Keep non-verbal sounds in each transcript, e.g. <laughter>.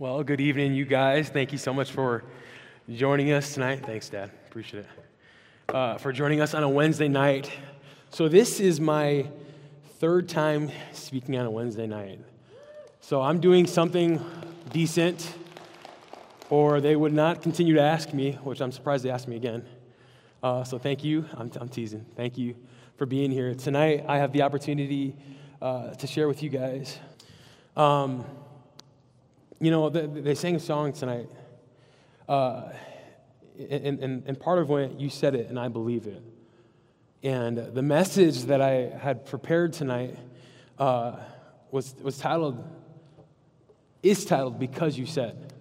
Well, good evening, you guys. Thank you so much for joining us tonight. Thanks, Dad. Appreciate it. Uh, for joining us on a Wednesday night. So, this is my third time speaking on a Wednesday night. So, I'm doing something decent, or they would not continue to ask me, which I'm surprised they asked me again. Uh, so, thank you. I'm, I'm, teasing. Thank you for being here. Tonight, I have the opportunity uh, to share with you guys. Um, you know, they, they sang a song tonight, uh, and, and, and part of when you said it, and I believe it. And the message that I had prepared tonight uh, was, was titled, is titled Because You Said.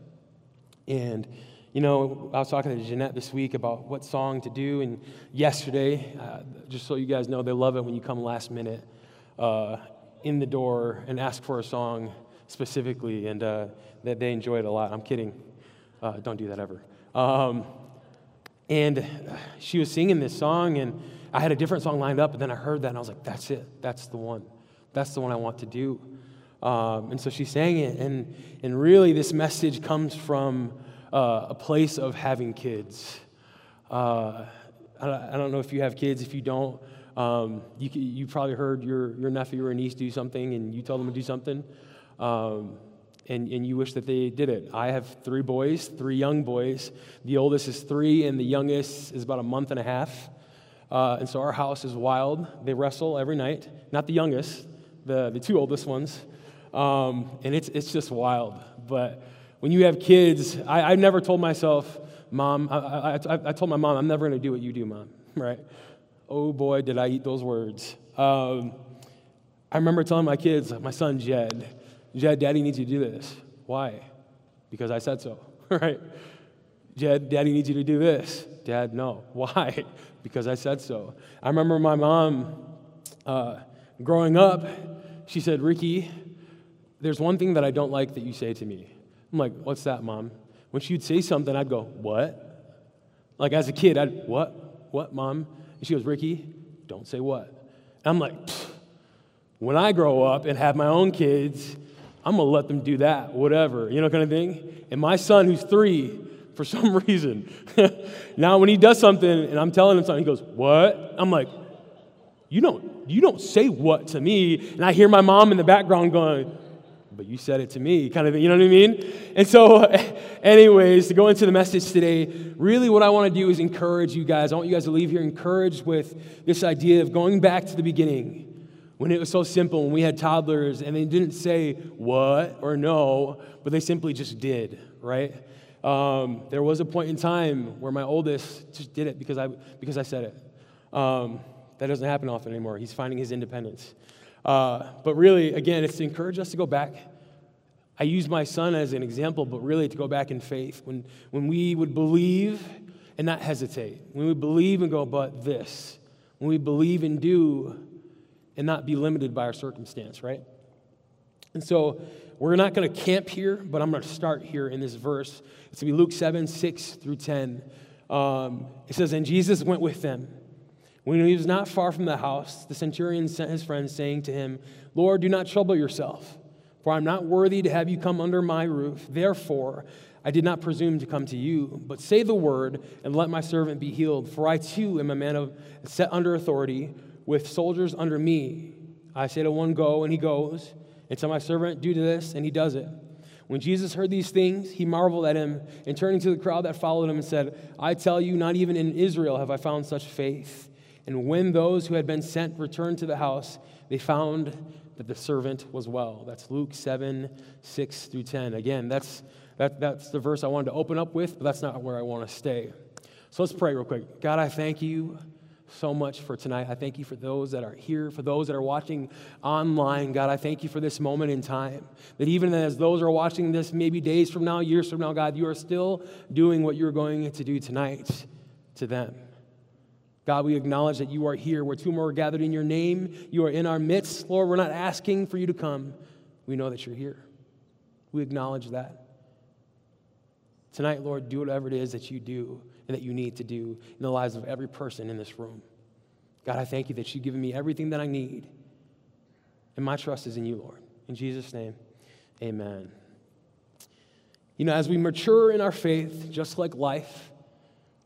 And, you know, I was talking to Jeanette this week about what song to do, and yesterday, uh, just so you guys know, they love it when you come last minute uh, in the door and ask for a song specifically, and uh, that they enjoy it a lot. I'm kidding. Uh, don't do that ever. Um, and she was singing this song, and I had a different song lined up, and then I heard that, and I was like, that's it. That's the one. That's the one I want to do. Um, and so she sang it, and, and really, this message comes from uh, a place of having kids. Uh, I, don't know if you have kids. If you don't, um, you, you probably heard your, your nephew or niece do something, and you told them to do something um, and, and you wish that they did it. I have three boys, three young boys. The oldest is three, and the youngest is about a month and a half. Uh, and so our house is wild. They wrestle every night. Not the youngest, the, the two oldest ones. Um, and it's, it's just wild. But when you have kids, I, I never told myself, Mom, I, I, I told my mom, I'm never going to do what you do, Mom, <laughs> right? Oh boy, did I eat those words. Um, I remember telling my kids, my son Jed, Jed, daddy needs you to do this. Why? Because I said so, <laughs> right? Jed, daddy needs you to do this. Dad, no. <laughs> Why? Because I said so. I remember my mom uh, growing up, she said, Ricky, there's one thing that I don't like that you say to me. I'm like, what's that, mom? When she'd say something, I'd go, what? Like as a kid, I'd, what? What, mom? And she goes, Ricky, don't say what. And I'm like, when I grow up and have my own kids, I'm going to let them do that, whatever, you know, kind of thing. And my son, who's three, for <laughs> some reason, <laughs> now when he does something and I'm telling him something, he goes, What? I'm like, you don't, you don't say what to me. And I hear my mom in the background going, but you said it to me, kind of, you know what I mean? And so, <laughs> anyways, to go into the message today, really what I want to do is encourage you guys. I want you guys to leave here encouraged with this idea of going back to the beginning when it was so simple, when we had toddlers and they didn't say what or no, but they simply just did, right? Um, there was a point in time where my oldest just did it because I, because I said it. Um, that doesn't happen often anymore. He's finding his independence. Uh, but really, again, it's to encourage us to go back. I use my son as an example, but really to go back in faith. When, when we would believe and not hesitate, when we believe and go, but this, when we believe and do, and not be limited by our circumstance, right? And so we're not going to camp here, but I'm going to start here in this verse. It's going to be Luke 7, 6 through 10. Um, it says, And Jesus went with them. When he was not far from the house, the centurion sent his friends, saying to him, Lord, do not trouble yourself, for I'm not worthy to have you come under my roof. Therefore, I did not presume to come to you, but say the word, and let my servant be healed. For I too am a man of, set under authority with soldiers under me. I say to one, Go, and he goes. And tell my servant, Do this, and he does it. When Jesus heard these things, he marveled at him, and turning to the crowd that followed him, and said, I tell you, not even in Israel have I found such faith. And when those who had been sent returned to the house, they found that the servant was well. That's Luke 7, 6 through 10. Again, that's, that, that's the verse I wanted to open up with, but that's not where I want to stay. So let's pray real quick. God, I thank you so much for tonight. I thank you for those that are here, for those that are watching online. God, I thank you for this moment in time. That even as those are watching this maybe days from now, years from now, God, you are still doing what you're going to do tonight to them. God, we acknowledge that you are here. Where two more gathered in your name, you are in our midst. Lord, we're not asking for you to come. We know that you're here. We acknowledge that. Tonight, Lord, do whatever it is that you do and that you need to do in the lives of every person in this room. God, I thank you that you've given me everything that I need. And my trust is in you, Lord. In Jesus' name, amen. You know, as we mature in our faith, just like life,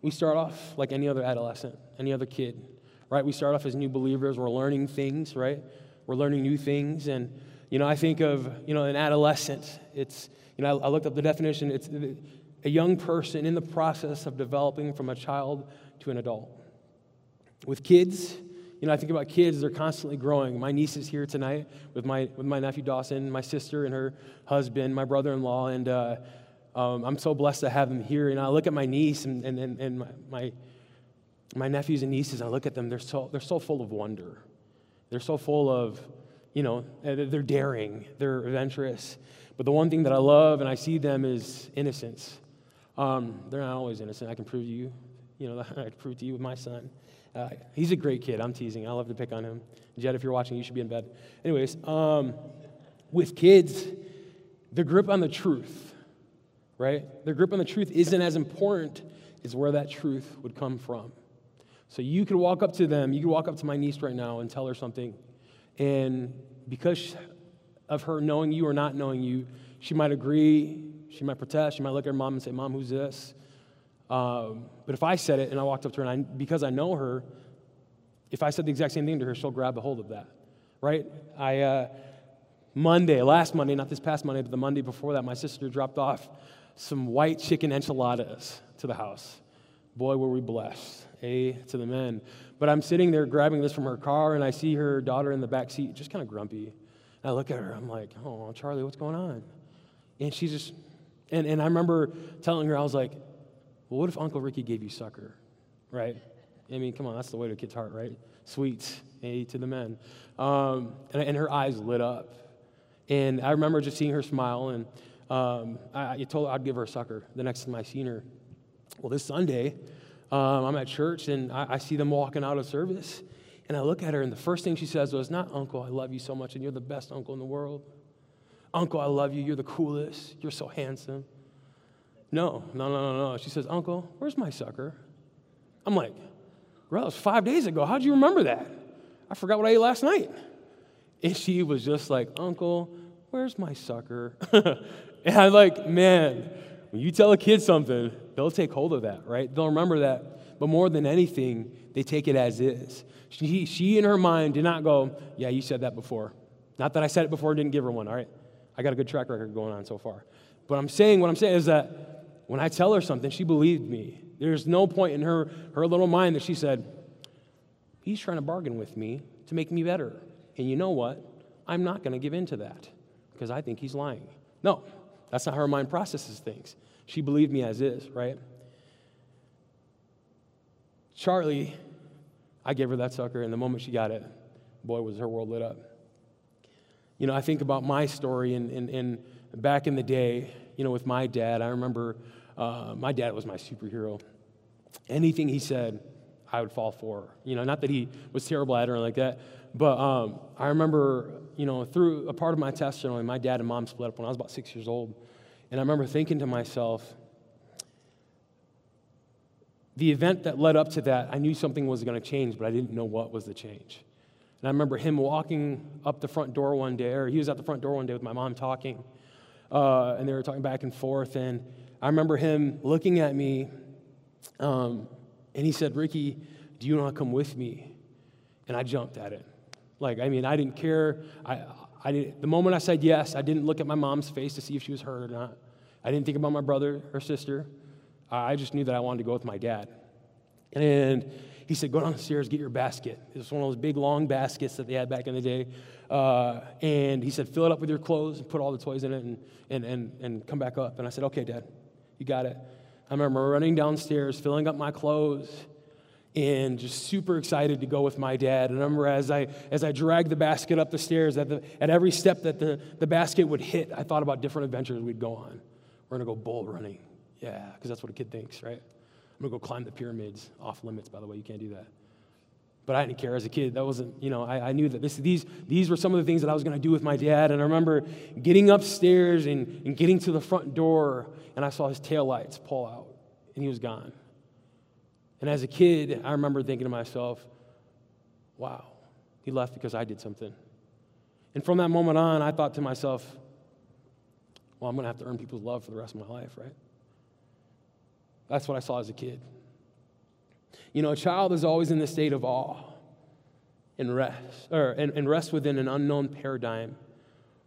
we start off like any other adolescent, any other kid, right? We start off as new believers. We're learning things, right? We're learning new things. And, you know, I think of, you know, an adolescent. It's, you know, I, I looked up the definition. It's a young person in the process of developing from a child to an adult. With kids, you know, I think about kids, they're constantly growing. My niece is here tonight with my, with my nephew Dawson, my sister and her husband, my brother in law, and uh, um, I'm so blessed to have them here. And I look at my niece and, and, and, and my, my, my nephews and nieces, I look at them, they're so, they're so full of wonder. They're so full of, you know, they're daring, they're adventurous. But the one thing that I love and I see them is innocence. Um, they're not always innocent. I can prove to you, you know, <laughs> I can prove to you with my son. Uh, he's a great kid. I'm teasing. I love to pick on him. Jed, if you're watching, you should be in bed. Anyways, um, with kids, the grip on the truth, right? Their grip on the truth isn't as important as where that truth would come from. So you could walk up to them, you could walk up to my niece right now and tell her something, and because of her knowing you or not knowing you, she might agree, she might protest, she might look at her mom and say, Mom, who's this? Um, but if I said it and I walked up to her, and I, because I know her, if I said the exact same thing to her, she'll grab a hold of that, right? I, uh, Monday, last Monday, not this past Monday, but the Monday before that, my sister dropped off some white chicken enchiladas to the house. Boy, were we blessed. A to the men. But I'm sitting there grabbing this from her car, and I see her daughter in the back seat, just kind of grumpy. And I look at her, I'm like, oh, Charlie, what's going on? And she's just, and, and I remember telling her, I was like, well, what if Uncle Ricky gave you sucker, right? I mean, come on, that's the way to a kid's heart, right? Sweets, A to the men. Um, and, and her eyes lit up. And I remember just seeing her smile, and um, I, I, told her I'd give her a sucker the next time I seen her. Well, this Sunday, um, I'm at church, and I, I see them walking out of service. And I look at her, and the first thing she says was, Not Uncle, I love you so much, and you're the best uncle in the world. Uncle, I love you. You're the coolest. You're so handsome. No, no, no, no, no. She says, Uncle, where's my sucker? I'm like, Girl, it was five days ago. How'd you remember that? I forgot what I ate last night. And she was just like, Uncle, where's my sucker? <laughs> and I'm like, man, when you tell a kid something, they'll take hold of that, right? They'll remember that. But more than anything, they take it as is. She, she in her mind did not go, Yeah, you said that before. Not that I said it before and didn't give her one, all right? I got a good track record going on so far. But I'm saying, what I'm saying is that when I tell her something, she believed me. There's no point in her, her little mind that she said, He's trying to bargain with me to make me better. And you know what? I'm not going to give in to that because I think he's lying. No, that's not how her mind processes things. She believed me as is, right? Charlie, I gave her that sucker, and the moment she got it, boy, was her world lit up. You know, I think about my story, and, and, and back in the day, you know, with my dad, I remember uh, my dad was my superhero. Anything he said, I would fall for. You know, not that he was terrible at or anything like that, but um, I remember, you know, through a part of my testimony, my dad and mom split up when I was about six years old. And I remember thinking to myself, the event that led up to that, I knew something was going to change, but I didn't know what was the change. And I remember him walking up the front door one day, or he was at the front door one day with my mom talking, uh, and they were talking back and forth. And I remember him looking at me, um, and he said, Ricky, do you want to come with me? And I jumped at it. Like, I mean, I didn't care. I, I didn't, the moment I said yes, I didn't look at my mom's face to see if she was hurt or not. I didn't think about my brother or sister. I just knew that I wanted to go with my dad. And he said, Go down the stairs, get your basket. It was one of those big, long baskets that they had back in the day. Uh, and he said, Fill it up with your clothes and put all the toys in it and, and, and, and come back up. And I said, Okay, Dad, you got it. I remember running downstairs, filling up my clothes, and just super excited to go with my dad. And I remember as I, as I dragged the basket up the stairs, at, the, at every step that the, the basket would hit, I thought about different adventures we'd go on. We're going to go bull running. Yeah, because that's what a kid thinks, right? I'm to go climb the pyramids. Off limits, by the way, you can't do that. But I didn't care as a kid. That wasn't, you know, I, I knew that this, these, these were some of the things that I was going to do with my dad. And I remember getting upstairs and, and getting to the front door, and I saw his tail lights pull out, and he was gone. And as a kid, I remember thinking to myself, wow, he left because I did something. And from that moment on, I thought to myself, well, I'm going to have to earn people's love for the rest of my life, right? That's what I saw as a kid. You know, a child is always in the state of awe and rest, or and, and rest within an unknown paradigm,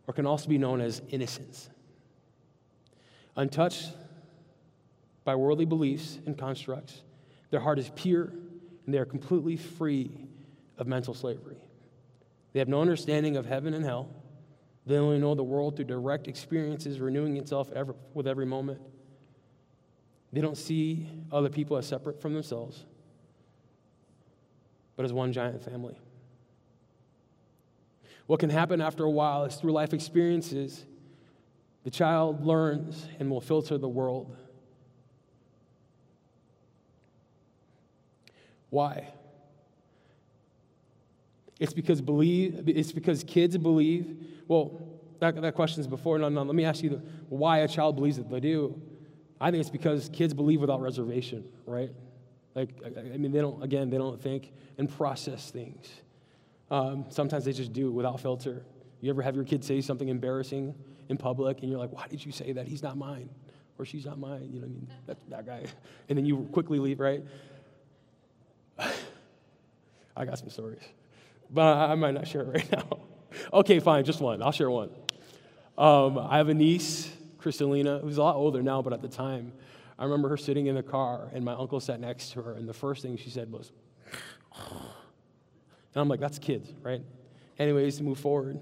or can also be known as innocence. Untouched by worldly beliefs and constructs, their heart is pure and they are completely free of mental slavery. They have no understanding of heaven and hell. They only know the world through direct experiences renewing itself ever, with every moment. They don't see other people as separate from themselves, but as one giant family. What can happen after a while is through life experiences, the child learns and will filter the world. Why? It's because believe it's because kids believe. Well, that, that question's before. No, no, let me ask you the, why a child believes that they do. I think it's because kids believe without reservation, right? Like, I mean, they don't, again, they don't think and process things. Um, sometimes they just do it without filter. You ever have your kid say something embarrassing in public and you're like, why did you say that? He's not mine. Or she's not mine. You know what I mean? That guy. <laughs> And then you quickly leave, right? <sighs> I got some stories, but I might not share it right <laughs> now. okay, fine, just one. I'll share one. Um, I have a niece, Crystalina, who's a lot older now, but at the time, I remember her sitting in the car, and my uncle sat next to her, and the first thing she said was, and I'm like, that's kids, right? Anyways, to move forward.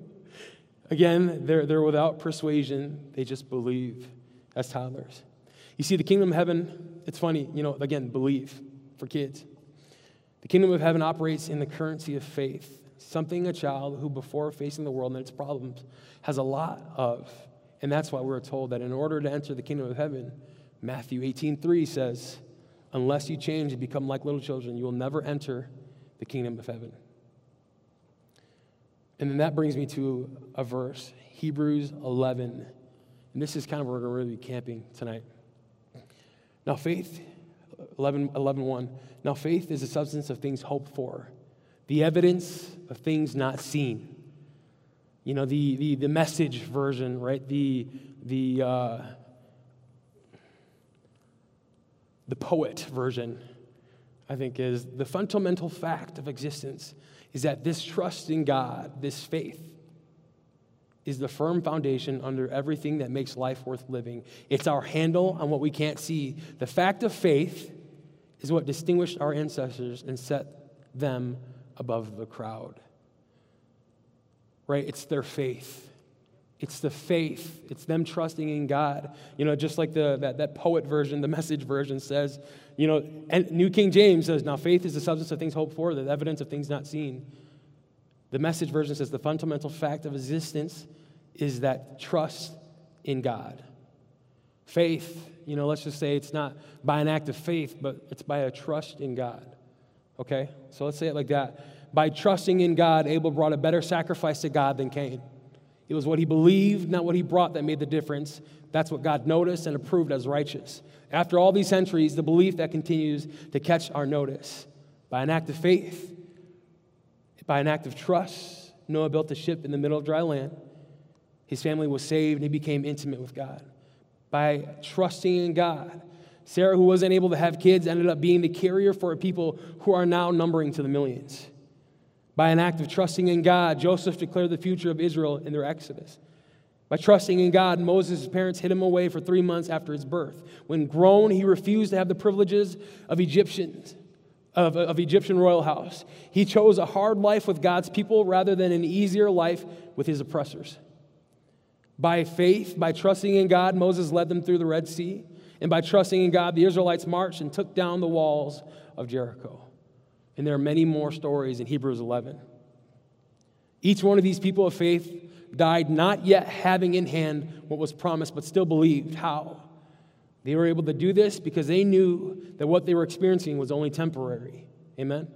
<laughs> Again, they're, they're without persuasion, they just believe as toddlers. You see, the kingdom of heaven, it's funny, you know, again, believe for kids. The kingdom of heaven operates in the currency of faith, something a child who, before facing the world and its problems, has a lot of. And that's why we're told that in order to enter the kingdom of heaven, Matthew 18 3 says, Unless you change and become like little children, you will never enter the kingdom of heaven. And then that brings me to a verse, Hebrews 11. And this is kind of where we're going to be camping tonight. Now, faith, 11, 11 1. Now, faith is the substance of things hoped for, the evidence of things not seen. You know, the, the, the message version, right? The, the, uh, the poet version I think, is the fundamental fact of existence is that this trust in God, this faith, is the firm foundation under everything that makes life worth living. It's our handle on what we can't see. The fact of faith is what distinguished our ancestors and set them above the crowd. Right? It's their faith. It's the faith. It's them trusting in God. You know, just like the, that, that poet version, the <laughs> message version says, you know, and New King James says, now faith is the substance of things hoped for, the evidence of things not seen. The message version says the fundamental fact of existence is that trust in God. Faith, you know, let's just say it's not by an act of faith, but it's by a trust in God. Okay? So let's say it like that. By trusting in God, Abel brought a better sacrifice to God than Cain. It was what he believed, not what he brought, that made the difference. That's what God noticed and approved as righteous. After all these centuries, the belief that continues to catch our notice. By an act of faith, by an act of trust, Noah built a ship in the middle of dry land. His family was saved and he became intimate with God. By trusting in God, Sarah, who wasn't able to have kids, ended up being the carrier for a people who are now numbering to the millions. By an act of trusting in God, Joseph declared the future of Israel in their exodus. By trusting in God, Moses' parents hid him away for three months after his birth. When grown, he refused to have the privileges of Egyptians, of, of Egyptian royal house. He chose a hard life with God's people rather than an easier life with his oppressors. By faith, by trusting in God, Moses led them through the Red Sea. And by trusting in God, the Israelites marched and took down the walls of Jericho. And there are many more stories in Hebrews 11. Each one of these people of faith died not yet having in hand what was promised, but still believed. How? They were able to do this because they knew that what they were experiencing was only temporary. Amen?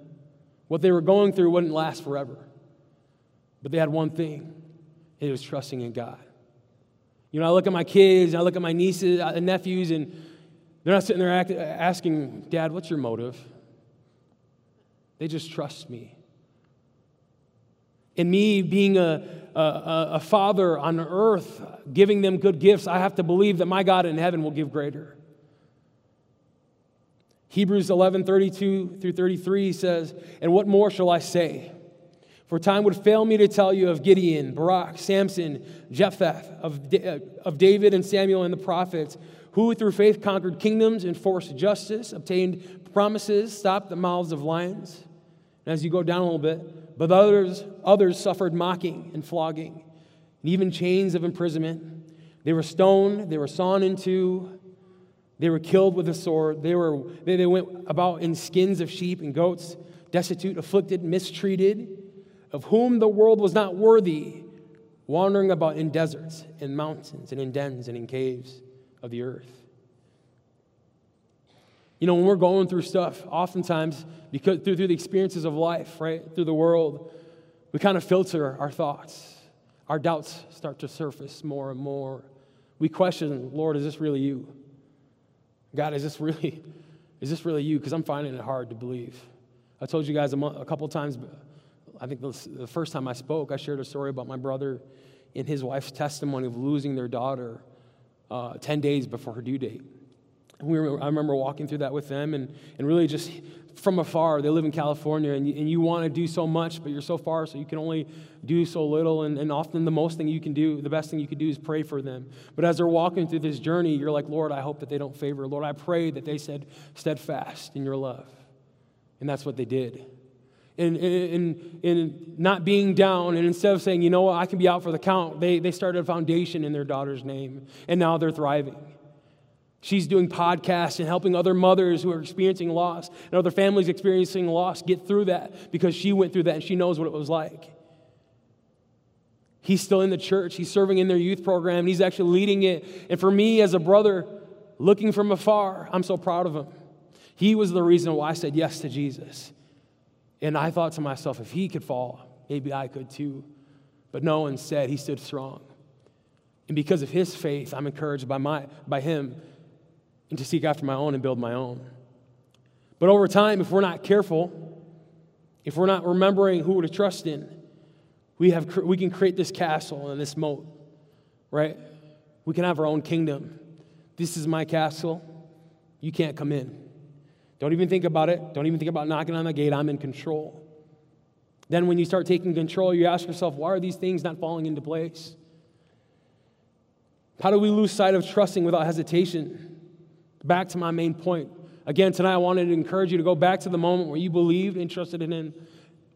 What they were going through wouldn't last forever. But they had one thing it was trusting in God. You know, I look at my kids, I look at my nieces and uh, nephews, and they're not sitting there asking, Dad, what's your motive? They just trust me. And me being a, a, a father on earth, giving them good gifts, I have to believe that my God in heaven will give greater. Hebrews 11 32 through 33 says, And what more shall I say? For time would fail me to tell you of Gideon, Barak, Samson, Jephthah, of, of David and Samuel and the prophets, who through faith conquered kingdoms, enforced justice, obtained promises, stopped the mouths of lions. And as you go down a little bit, but others, others suffered mocking and flogging, and even chains of imprisonment. They were stoned, they were sawn in two, they were killed with a sword. They, were, they, they went about in skins of sheep and goats, destitute, afflicted, mistreated of whom the world was not worthy, wandering about in deserts, in mountains, and in dens, and in caves of the earth. You know, when we're going through stuff, oftentimes, because through, through the experiences of life, right, through the world, we kind of filter our thoughts. Our doubts start to surface more and more. We question, Lord, is this really you? God, is this really, is this really you? Because I'm finding it hard to believe. I told you guys a, month, a couple times I think the first time I spoke, I shared a story about my brother and his wife's testimony of losing their daughter uh, 10 days before her due date. And we were, I remember walking through that with them and, and really just from afar, they live in California and you, and you want to do so much, but you're so far, so you can only do so little. And, and often the most thing you can do, the best thing you can do is pray for them. But as they're walking through this journey, you're like, Lord, I hope that they don't favor. Lord, I pray that they said steadfast in your love. And that's what they did in, in, in not being down, and instead of saying, you know what, I can be out for the count, they, they started a foundation in their daughter's name, and now they're thriving. She's doing podcasts and helping other mothers who are experiencing loss and other families experiencing loss get through that because she went through that and she knows what it was like. He's still in the church, he's serving in their youth program, and he's actually leading it. And for me, as a brother, looking from afar, I'm so proud of him. He was the reason why I said yes to Jesus. And I thought to myself, if he could fall, maybe I could too. But no, instead, he stood strong. And because of his faith, I'm encouraged by, my, by him and to seek after my own and build my own. But over time, if we're not careful, if we're not remembering who to trust in, we, have, we can create this castle and this moat, right? We can have our own kingdom. This is my castle. You can't come in. Don't even think about it. Don't even think about knocking on the gate. I'm in control. Then, when you start taking control, you ask yourself, why are these things not falling into place? How do we lose sight of trusting without hesitation? Back to my main point. Again, tonight I wanted to encourage you to go back to the moment where you believed and trusted in Him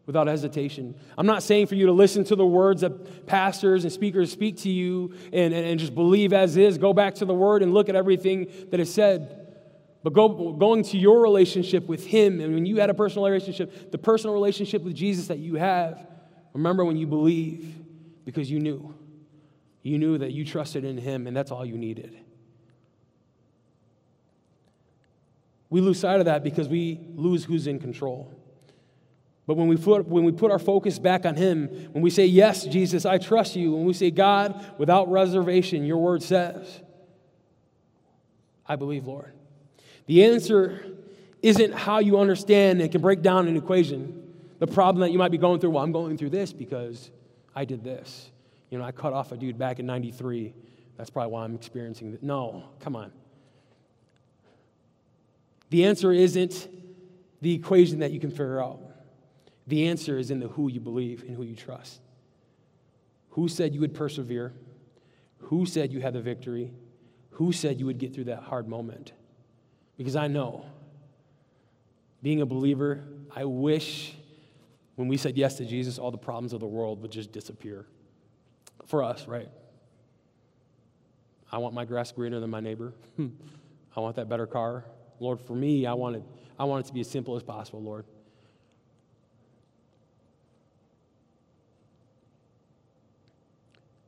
without hesitation. I'm not saying for you to listen to the words that pastors and speakers speak to you and, and, and just believe as is. Go back to the Word and look at everything that is said. But go, going to your relationship with Him, and when you had a personal relationship, the personal relationship with Jesus that you have, remember when you believe because you knew. You knew that you trusted in Him, and that's all you needed. We lose sight of that because we lose who's in control. But when we, put, when we put our focus back on Him, when we say, Yes, Jesus, I trust you, when we say, God, without reservation, your word says, I believe, Lord. The answer isn't how you understand and can break down an equation. The problem that you might be going through, well, I'm going through this because I did this. You know, I cut off a dude back in 93. That's probably why I'm experiencing this. No, come on. The answer isn't the equation that you can figure out. The answer is in the who you believe and who you trust. Who said you would persevere? Who said you had the victory? Who said you would get through that hard moment? Because I know, being a believer, I wish when we said yes to Jesus, all the problems of the world would just disappear. For us, right? I want my grass greener than my neighbor. <laughs> I want that better car. Lord, for me, I want, it, I want it to be as simple as possible, Lord.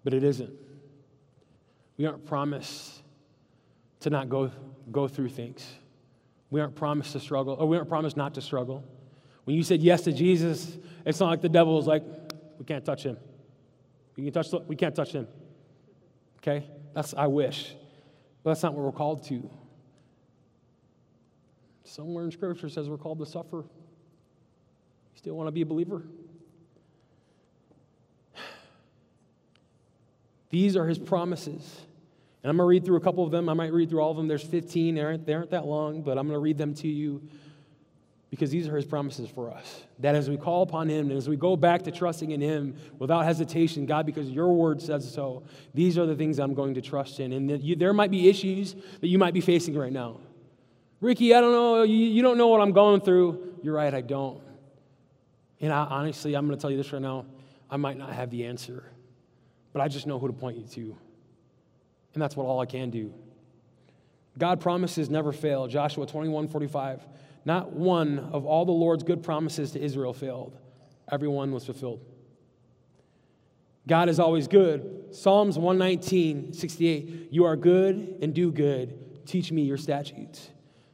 But it isn't. We aren't promised to not go, go through things. We aren't promised to struggle, or we aren't promised not to struggle. When you said yes to Jesus, it's not like the devil is like, we can't touch him. We, can touch, we can't touch him. Okay? That's, I wish. But that's not what we're called to. Somewhere in Scripture says we're called to suffer. You still want to be a believer? <sighs> These are his promises. And I'm going to read through a couple of them. I might read through all of them. There's 15. They aren't, they aren't that long, but I'm going to read them to you because these are his promises for us. That as we call upon him and as we go back to trusting in him without hesitation, God, because your word says so, these are the things I'm going to trust in. And you, there might be issues that you might be facing right now. Ricky, I don't know. You, you don't know what I'm going through. You're right, I don't. And I, honestly, I'm going to tell you this right now. I might not have the answer, but I just know who to point you to. And that's what all I can do. God promises never fail. Joshua 21 45. Not one of all the Lord's good promises to Israel failed, everyone was fulfilled. God is always good. Psalms 119, 68. You are good and do good. Teach me your statutes.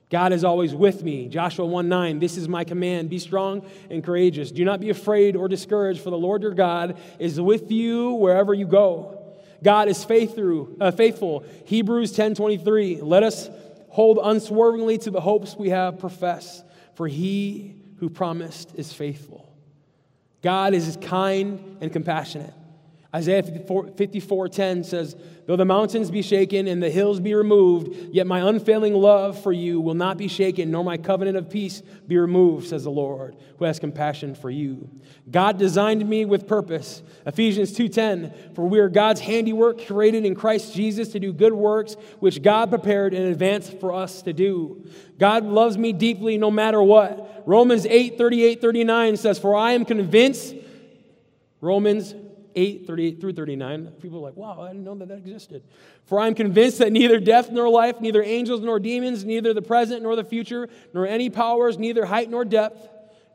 God is always with me. Joshua 1 9, this is my command. Be strong and courageous. Do not be afraid or discouraged, for the Lord your God is with you wherever you go. God is faithful. Uh, faithful. Hebrews 10 23, let us hold unswervingly to the hopes we have professed, for he who promised is faithful. God is kind and compassionate. Isaiah 54, 10 says, Though the mountains be shaken and the hills be removed, yet my unfailing love for you will not be shaken, nor my covenant of peace be removed, says the Lord, who has compassion for you. God designed me with purpose. Ephesians 2:10, for we are God's handiwork, created in Christ Jesus to do good works, which God prepared in advance for us to do. God loves me deeply no matter what. Romans 8, 38, 39 says, For I am convinced, Romans 8, 38 through 39. People are like, wow, I didn't know that that existed. For I'm convinced that neither death nor life, neither angels nor demons, neither the present nor the future, nor any powers, neither height nor depth,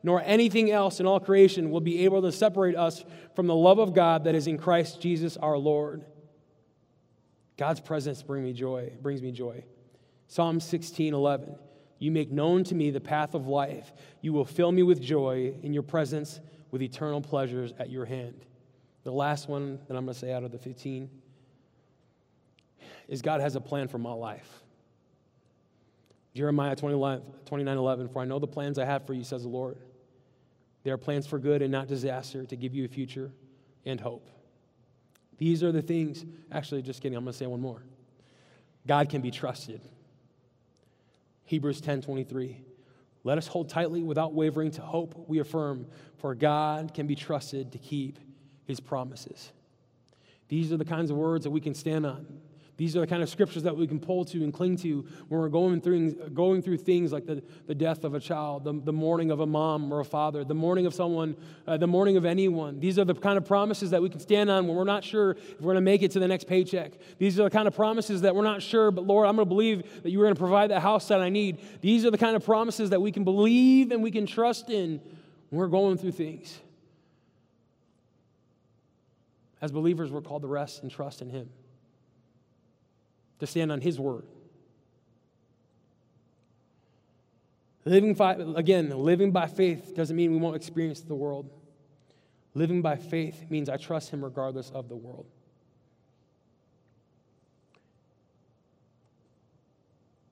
nor anything else in all creation will be able to separate us from the love of God that is in Christ Jesus our Lord. God's presence bring me joy, brings me joy. Psalm 16, 11. You make known to me the path of life. You will fill me with joy in your presence with eternal pleasures at your hand. The last one that I'm going to say out of the 15 is God has a plan for my life. Jeremiah 29 11, for I know the plans I have for you, says the Lord. They are plans for good and not disaster, to give you a future and hope. These are the things, actually, just kidding, I'm going to say one more. God can be trusted. Hebrews 10 23. Let us hold tightly without wavering to hope we affirm, for God can be trusted to keep his promises. These are the kinds of words that we can stand on. These are the kind of scriptures that we can pull to and cling to when we're going through, going through things like the, the death of a child, the, the mourning of a mom or a father, the mourning of someone, uh, the mourning of anyone. These are the kind of promises that we can stand on when we're not sure if we're going to make it to the next paycheck. These are the kind of promises that we're not sure, but Lord, I'm going to believe that you're going to provide the house that I need. These are the kind of promises that we can believe and we can trust in when we're going through things. As believers, we're called to rest and trust in Him, to stand on His word. Living by, again, living by faith doesn't mean we won't experience the world. Living by faith means I trust Him regardless of the world.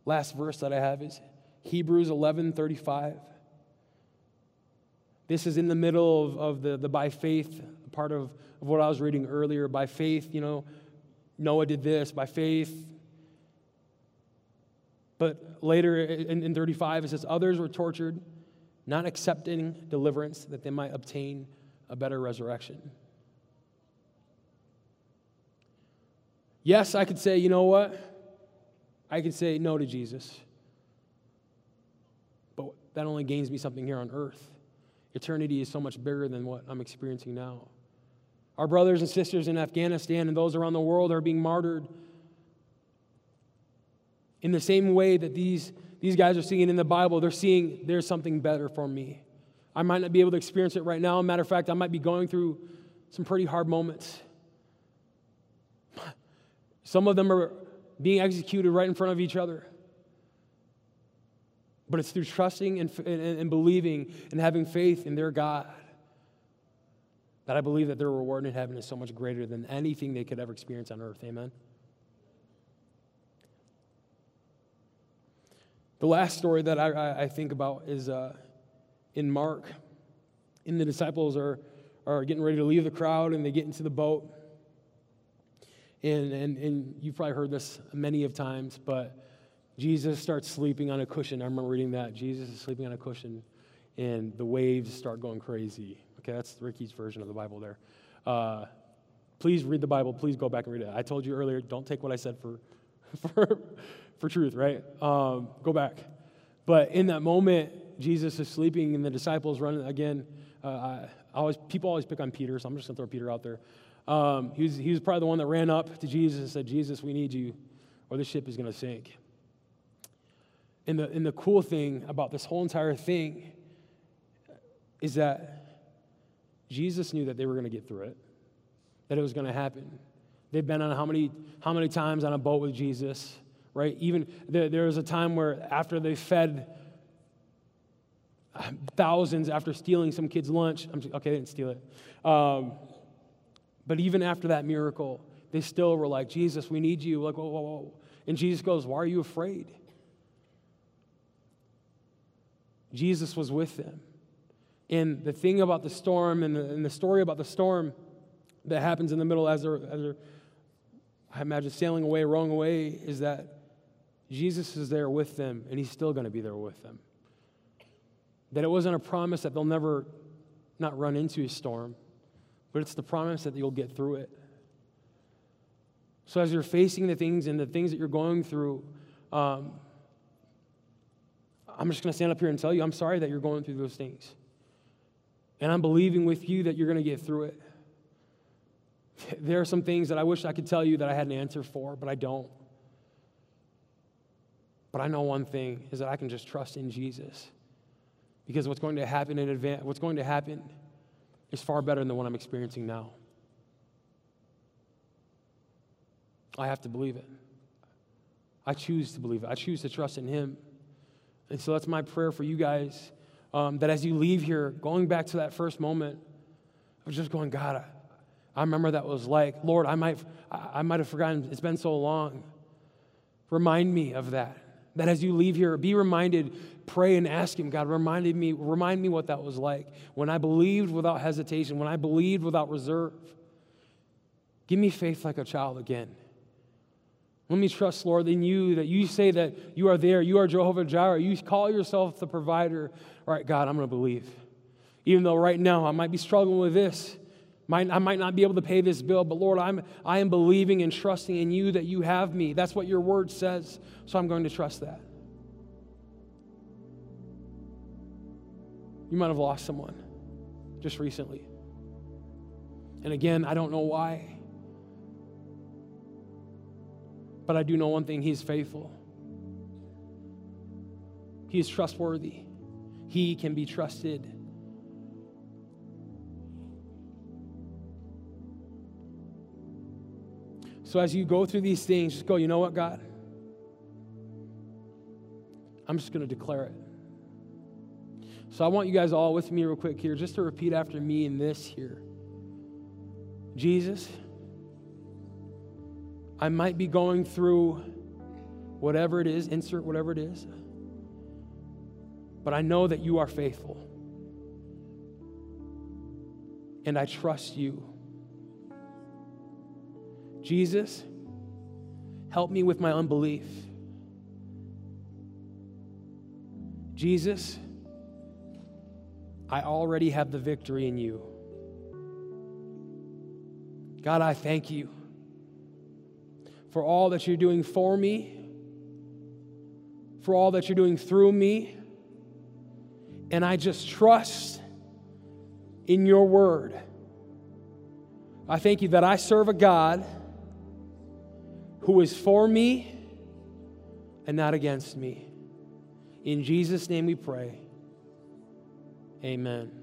Last verse that I have is Hebrews 11 35. This is in the middle of, of the, the by faith part of, of what I was reading earlier. By faith, you know, Noah did this. By faith. But later in, in 35, it says, Others were tortured, not accepting deliverance that they might obtain a better resurrection. Yes, I could say, you know what? I could say no to Jesus. But that only gains me something here on earth. Eternity is so much bigger than what I'm experiencing now. Our brothers and sisters in Afghanistan and those around the world are being martyred in the same way that these, these guys are seeing in the Bible. They're seeing there's something better for me. I might not be able to experience it right now. Matter of fact, I might be going through some pretty hard moments. <laughs> Some of them are being executed right in front of each other. But it's through trusting and, and, and believing and having faith in their God that I believe that their reward in heaven is so much greater than anything they could ever experience on earth. Amen. The last story that I, I think about is uh, in Mark. And the disciples are, are getting ready to leave the crowd and they get into the boat. And, and, and you've probably heard this many of times, but Jesus starts sleeping on a cushion. I remember reading that. Jesus is sleeping on a cushion, and the waves start going crazy. Okay, that's Ricky's version of the Bible there. Uh, please read the Bible. Please go back and read it. I told you earlier, don't take what I said for, <laughs> for, for truth, right? Um, go back. But in that moment, Jesus is sleeping, and the disciples run again. Uh, I always, people always pick on Peter, so I'm just going to throw Peter out there. Um, he, was, he was probably the one that ran up to Jesus and said, Jesus, we need you, or the ship is going to sink. And the, and the cool thing about this whole entire thing is that Jesus knew that they were going to get through it, that it was going to happen. They've been on how many, how many times on a boat with Jesus, right? Even there, there was a time where after they fed thousands after stealing some kid's lunch, I'm just, okay, they didn't steal it. Um, but even after that miracle, they still were like, Jesus, we need you. Like, whoa, whoa, whoa. And Jesus goes, Why are you afraid? Jesus was with them. And the thing about the storm and the, and the story about the storm that happens in the middle as they're, as they're, I imagine, sailing away, rowing away, is that Jesus is there with them and he's still going to be there with them. That it wasn't a promise that they'll never not run into a storm, but it's the promise that you'll get through it. So as you're facing the things and the things that you're going through, um, I'm just going to stand up here and tell you, I'm sorry that you're going through those things. And I'm believing with you that you're going to get through it. There are some things that I wish I could tell you that I had an answer for, but I don't. But I know one thing is that I can just trust in Jesus. Because what's going to happen in advance, what's going to happen is far better than what I'm experiencing now. I have to believe it. I choose to believe it. I choose to trust in Him. And so that's my prayer for you guys um, that as you leave here, going back to that first moment of just going, God, I, I remember that was like, Lord, I might, I might have forgotten, it's been so long. Remind me of that. That as you leave here, be reminded, pray and ask Him, God, reminded me, remind me what that was like. When I believed without hesitation, when I believed without reserve. Give me faith like a child again. Let me trust, Lord, in you that you say that you are there. You are Jehovah Jireh. You call yourself the provider. All right, God, I'm going to believe. Even though right now I might be struggling with this, might, I might not be able to pay this bill, but Lord, I'm, I am believing and trusting in you that you have me. That's what your word says, so I'm going to trust that. You might have lost someone just recently. And again, I don't know why. But I do know one thing He's faithful, He is trustworthy, He can be trusted. So as you go through these things, just go, you know what, God? I'm just going to declare it. So I want you guys all with me real quick here, just to repeat after me in this here. Jesus, I might be going through whatever it is, insert whatever it is, but I know that you are faithful. And I trust you. Jesus, help me with my unbelief. Jesus, I already have the victory in you. God, I thank you for all that you're doing for me, for all that you're doing through me. And I just trust in your word. I thank you that I serve a God who is for me and not against me. In Jesus' name we pray. Amen.